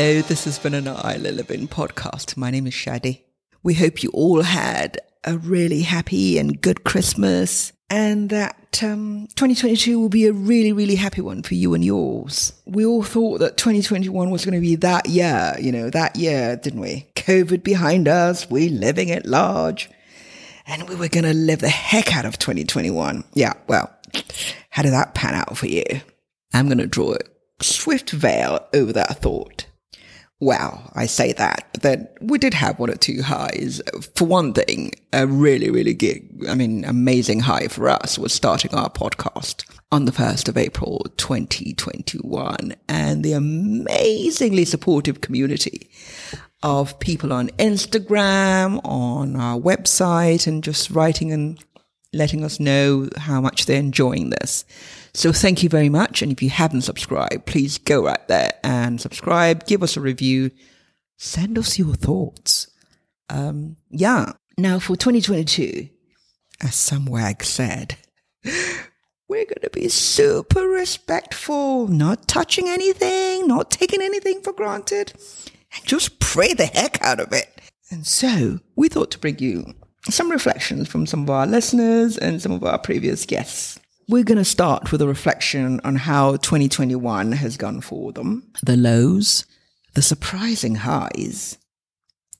Hello, this has been an Isla Living podcast. My name is Shadi. We hope you all had a really happy and good Christmas and that um, 2022 will be a really, really happy one for you and yours. We all thought that 2021 was going to be that year, you know, that year, didn't we? COVID behind us, we living at large, and we were going to live the heck out of 2021. Yeah, well, how did that pan out for you? I'm going to draw a swift veil over that thought. Well, I say that, but then we did have one or two highs. For one thing, a really, really good, I mean, amazing high for us was starting our podcast on the 1st of April, 2021 and the amazingly supportive community of people on Instagram, on our website and just writing and letting us know how much they're enjoying this. So thank you very much. And if you haven't subscribed, please go right there and subscribe, give us a review, send us your thoughts. Um, yeah. Now for 2022, as some wag said, we're going to be super respectful, not touching anything, not taking anything for granted, and just pray the heck out of it. And so we thought to bring you some reflections from some of our listeners and some of our previous guests. We're going to start with a reflection on how 2021 has gone for them the lows, the surprising highs,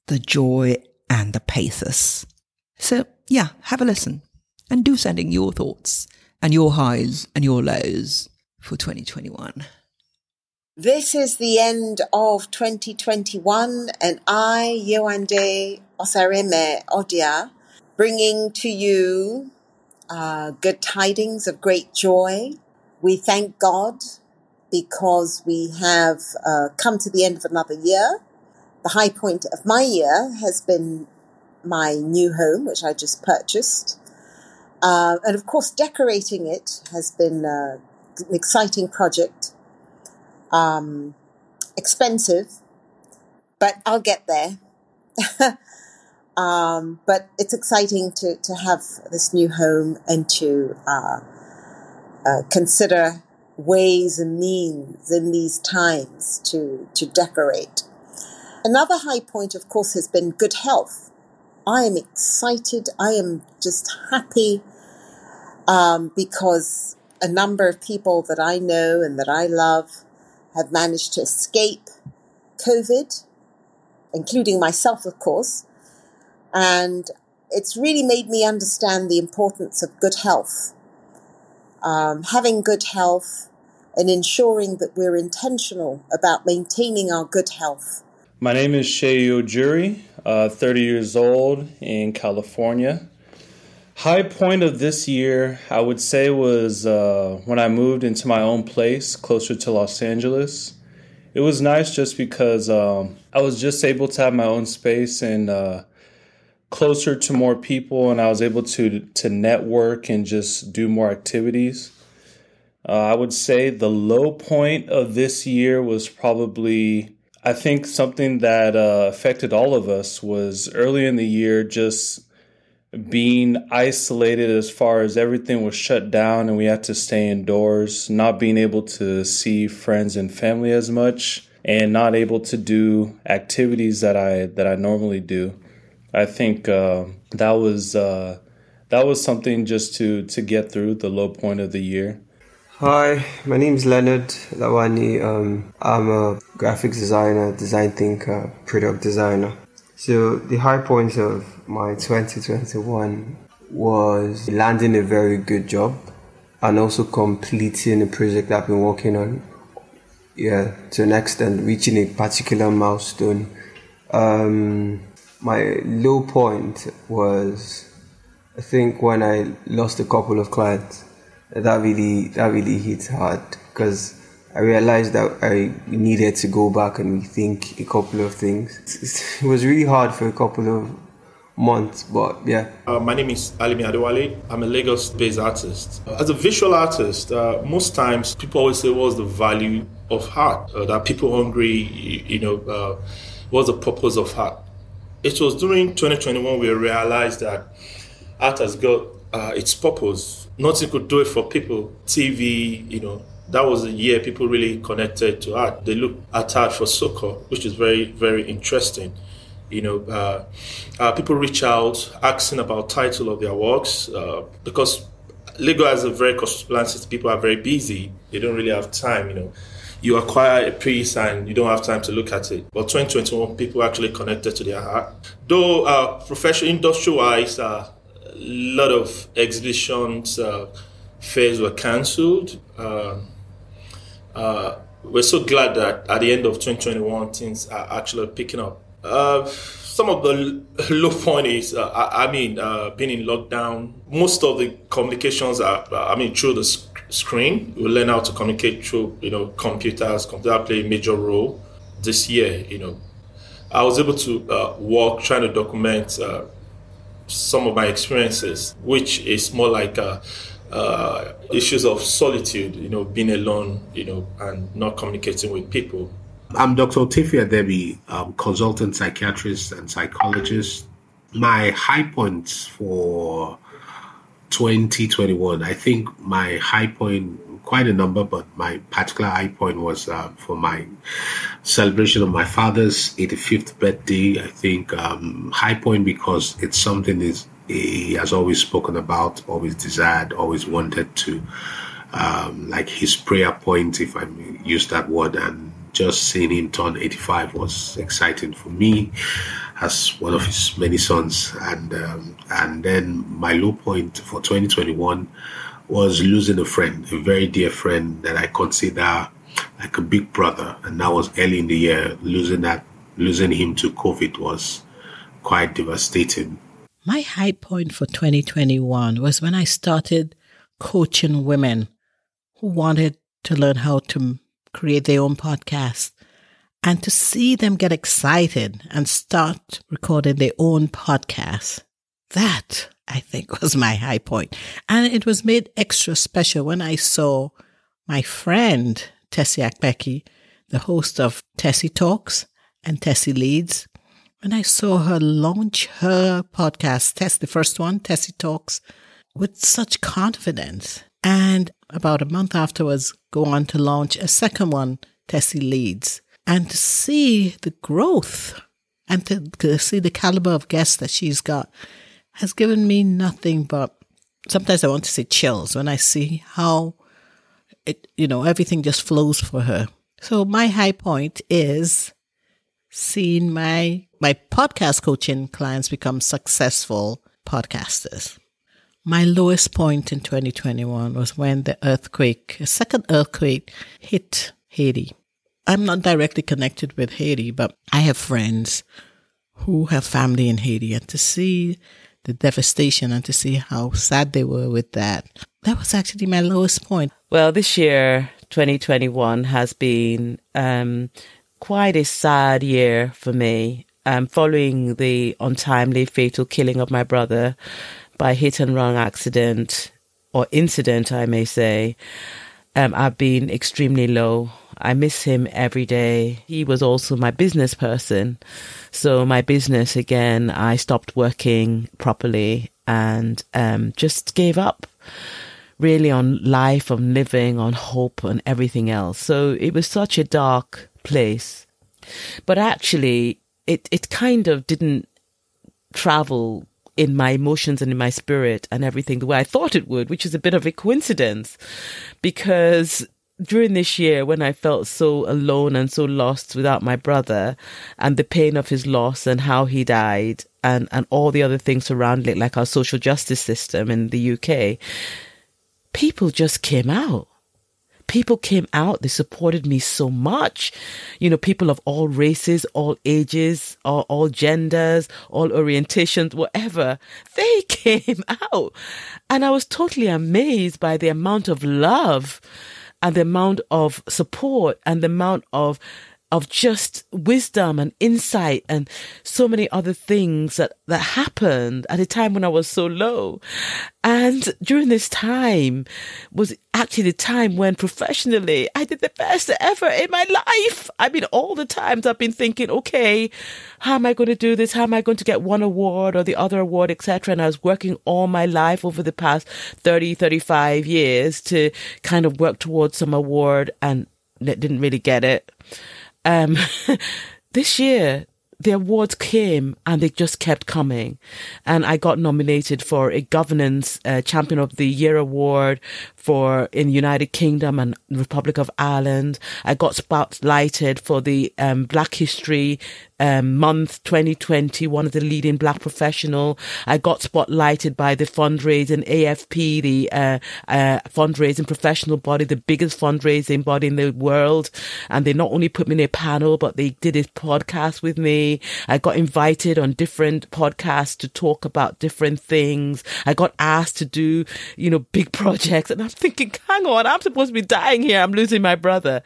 the joy, and the pathos. So, yeah, have a listen and do send in your thoughts and your highs and your lows for 2021. This is the end of 2021, and I, Yewande Osareme Odia, bringing to you uh, good tidings of great joy. We thank God because we have uh, come to the end of another year. The high point of my year has been my new home, which I just purchased. Uh, and of course, decorating it has been uh, an exciting project. Um, expensive, but I'll get there. Um, but it's exciting to, to have this new home and to uh, uh, consider ways and means in these times to, to decorate. Another high point, of course, has been good health. I am excited. I am just happy um, because a number of people that I know and that I love have managed to escape COVID, including myself, of course. And it's really made me understand the importance of good health. Um, having good health and ensuring that we're intentional about maintaining our good health. My name is Shay Ojuri, uh, 30 years old in California. High point of this year, I would say, was uh, when I moved into my own place closer to Los Angeles. It was nice just because um, I was just able to have my own space and uh, closer to more people and I was able to to network and just do more activities. Uh, I would say the low point of this year was probably I think something that uh, affected all of us was early in the year just being isolated as far as everything was shut down and we had to stay indoors, not being able to see friends and family as much and not able to do activities that I that I normally do. I think uh, that was uh, that was something just to to get through the low point of the year. Hi, my name is Leonard Lawani. Um, I'm a graphics designer, design thinker, product designer. So the high points of my 2021 was landing a very good job and also completing a project I've been working on. Yeah, to an extent, reaching a particular milestone. Um, my low point was I think when I lost a couple of clients. That really that really hit hard because I realized that I needed to go back and rethink a couple of things. It was really hard for a couple of months, but yeah. Uh, my name is Alimi Adewale. I'm a Lagos-based artist. As a visual artist, uh, most times people always say, "What's the value of art?" Uh, that people hungry, you know, uh, what's the purpose of art? It was during 2021 we realized that art has got uh, its purpose. Nothing could do it for people. TV, you know, that was the year people really connected to art. They looked at art for soccer, which is very, very interesting. You know, uh, uh, people reach out asking about title of their works uh, because Lagos has a very cosmopolitan system. People are very busy; they don't really have time. You know, you acquire a piece and you don't have time to look at it. But 2021, people actually connected to their art. Though uh, professional, industry-wise, uh, a lot of exhibitions, uh, fairs were cancelled. Uh, uh, we're so glad that at the end of 2021, things are actually picking up. Uh, some of the low point is, uh, I, I, mean, being in lockdown. Most of the communications are, I mean, through the screen. We learn how to communicate through, you know, computers. Computer play a major role this year. You know, I was able to uh, work trying to document uh, some of my experiences, which is more like uh, uh, issues of solitude, you know, being alone, you know, and not communicating with people. I'm Dr. Otefi Adebi, um, consultant psychiatrist and psychologist. My high points for 2021, I think my high point, quite a number, but my particular high point was uh, for my celebration of my father's 85th birthday. I think um, high point because it's something is he has always spoken about, always desired, always wanted to, um, like his prayer point, if I use that word, and just seeing him turn 85 was exciting for me as one of his many sons. And um, and then my low point for 2021 was losing a friend, a very dear friend that I consider like a big brother. And that was early in the year. Losing that, losing him to COVID was quite devastating. My high point for 2021 was when I started coaching women who wanted to learn how to create their own podcast and to see them get excited and start recording their own podcast. That I think was my high point. And it was made extra special when I saw my friend Tessie Akpeki, the host of Tessie Talks and Tessie Leads, when I saw her launch her podcast, Tess, the first one, Tessie Talks, with such confidence. And about a month afterwards, go on to launch a second one, Tessie Leads. And to see the growth and to, to see the caliber of guests that she's got has given me nothing but sometimes I want to say chills when I see how it, you know, everything just flows for her. So my high point is seeing my my podcast coaching clients become successful podcasters. My lowest point in 2021 was when the earthquake, a second earthquake hit Haiti. I'm not directly connected with Haiti, but I have friends who have family in Haiti and to see the devastation and to see how sad they were with that. That was actually my lowest point. Well, this year, 2021 has been um, quite a sad year for me. Um, following the untimely fatal killing of my brother by hit and run accident or incident, I may say, um, I've been extremely low. I miss him every day. He was also my business person. So my business again, I stopped working properly and um, just gave up really on life, on living, on hope, and everything else. So it was such a dark place. But actually, it, it kind of didn't travel in my emotions and in my spirit and everything the way I thought it would, which is a bit of a coincidence. Because during this year when I felt so alone and so lost without my brother and the pain of his loss and how he died and, and all the other things surrounding it, like our social justice system in the UK, people just came out people came out. They supported me so much. You know, people of all races, all ages, all, all genders, all orientations, whatever. They came out. And I was totally amazed by the amount of love and the amount of support and the amount of of just wisdom and insight and so many other things that, that happened at a time when I was so low. And during this time was actually the time when professionally I did the best ever in my life. I mean, all the times I've been thinking, okay, how am I going to do this? How am I going to get one award or the other award, etc. And I was working all my life over the past 30, 35 years to kind of work towards some award and didn't really get it. Um, this year, the awards came and they just kept coming. And I got nominated for a governance uh, champion of the year award for in the United Kingdom and Republic of Ireland. I got spotlighted for the um, Black History um, Month 2020, one of the leading black professional. I got spotlighted by the fundraising AFP, the uh, uh, fundraising professional body, the biggest fundraising body in the world. And they not only put me in a panel, but they did a podcast with me. I got invited on different podcasts to talk about different things. I got asked to do, you know, big projects. And I'm thinking, hang on, I'm supposed to be dying here. I'm losing my brother.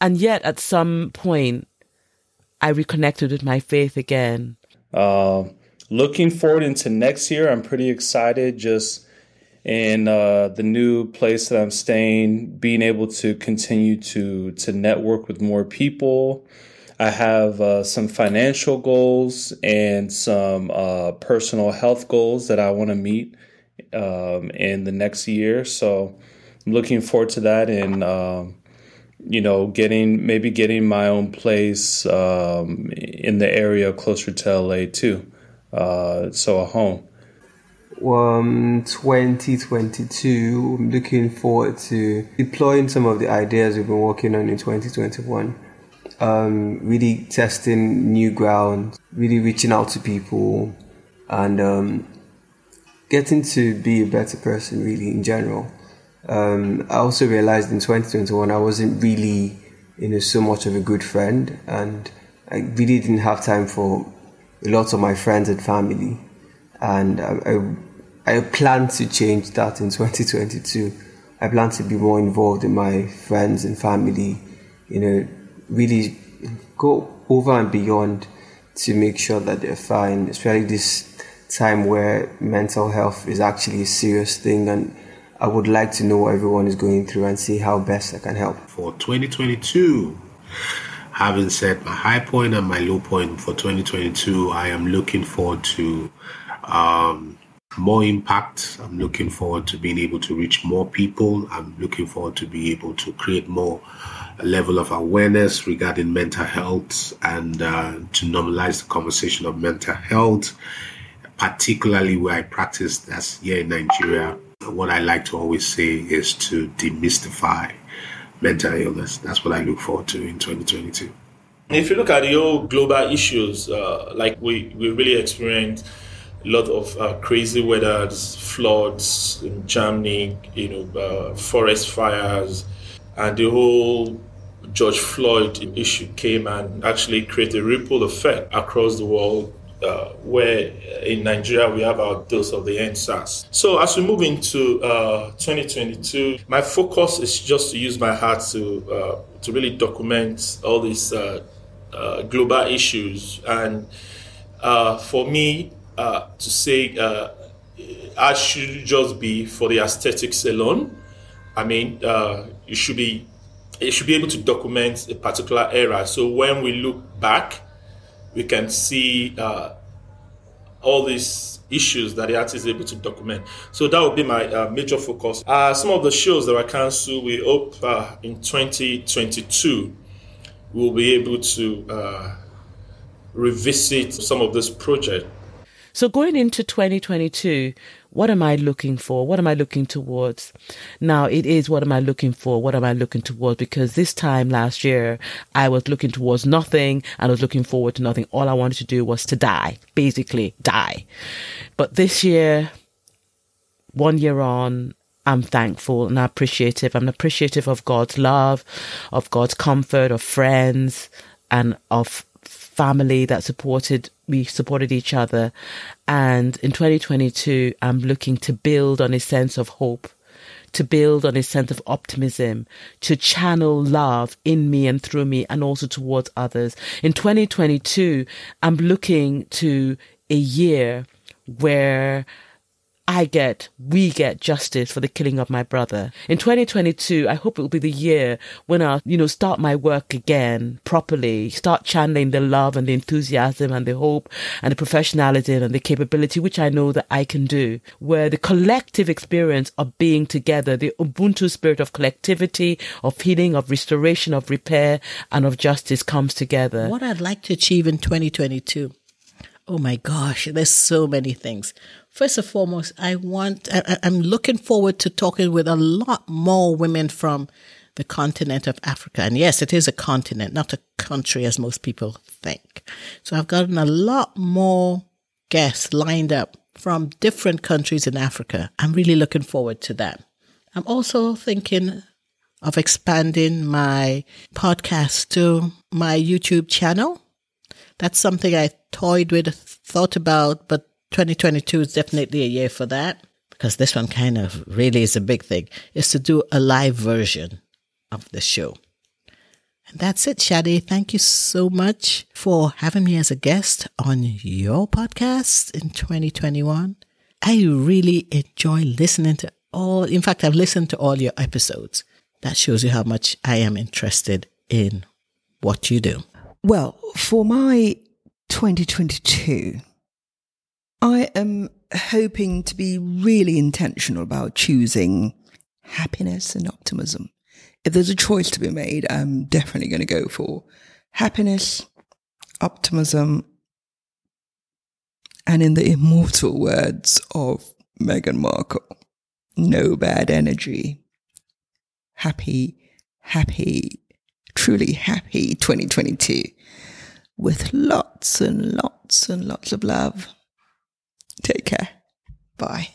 And yet at some point, I reconnected with my faith again. Uh, looking forward into next year, I'm pretty excited just in uh, the new place that I'm staying, being able to continue to to network with more people. I have uh, some financial goals and some uh, personal health goals that I want to meet um, in the next year. So I'm looking forward to that and um, you know getting maybe getting my own place um, in the area closer to LA too. Uh, so a home. Um, 2022, I'm looking forward to deploying some of the ideas we've been working on in 2021. Um, really testing new ground, really reaching out to people, and um, getting to be a better person really in general. Um, I also realized in 2021 I wasn't really you know so much of a good friend and I really didn't have time for a lot of my friends and family and I, I, I plan to change that in 2022. I plan to be more involved in my friends and family, you know, really go over and beyond to make sure that they're fine, especially this time where mental health is actually a serious thing and I would like to know what everyone is going through and see how best I can help. For 2022, having set my high point and my low point for 2022, I am looking forward to um, more impact. I'm looking forward to being able to reach more people. I'm looking forward to be able to create more level of awareness regarding mental health and uh, to normalize the conversation of mental health particularly where I practice as here in Nigeria, what I like to always say is to demystify mental illness. That's what I look forward to in 2022. If you look at the whole global issues, uh, like we, we really experienced a lot of uh, crazy weather, floods in Germany, you know, uh, forest fires, and the whole George Floyd issue came and actually created a ripple effect across the world uh, where in Nigeria we have our dose of the EndSARS. So as we move into uh, 2022, my focus is just to use my heart to uh, to really document all these uh, uh, global issues, and uh, for me to say I should just be for the aesthetics alone. I mean, you should be it should be able to document a particular era. So when we look back we can see uh, all these issues that the artist is able to document. So that would be my uh, major focus. Uh, some of the shows that I cancel, we hope uh, in 2022 we'll be able to uh, revisit some of this project. So going into 2022, what am I looking for? What am I looking towards? Now it is what am I looking for? What am I looking towards? Because this time last year, I was looking towards nothing and I was looking forward to nothing. All I wanted to do was to die, basically die. But this year, one year on, I'm thankful and appreciative. I'm appreciative of God's love, of God's comfort, of friends, and of family that supported we supported each other and in 2022 i'm looking to build on a sense of hope to build on a sense of optimism, to channel love in me and through me and also towards others. In 2022, I'm looking to a year where I get, we get justice for the killing of my brother. In 2022, I hope it will be the year when I, you know, start my work again properly, start channeling the love and the enthusiasm and the hope and the professionalism and the capability, which I know that I can do, where the collective experience of being together, the Ubuntu spirit of collectivity, of healing, of restoration, of repair, and of justice comes together. What I'd like to achieve in 2022. Oh my gosh, there's so many things. First and foremost, I want, I, I'm looking forward to talking with a lot more women from the continent of Africa. And yes, it is a continent, not a country as most people think. So I've gotten a lot more guests lined up from different countries in Africa. I'm really looking forward to that. I'm also thinking of expanding my podcast to my YouTube channel. That's something I toyed with, thought about, but 2022 is definitely a year for that because this one kind of really is a big thing, is to do a live version of the show. And that's it, Shadi. Thank you so much for having me as a guest on your podcast in 2021. I really enjoy listening to all, in fact, I've listened to all your episodes. That shows you how much I am interested in what you do. Well, for my 2022, I am hoping to be really intentional about choosing happiness and optimism. If there's a choice to be made, I'm definitely going to go for happiness, optimism, and in the immortal words of Meghan Markle, no bad energy. Happy, happy, truly happy 2022 with lots and lots and lots of love. Take care. Bye.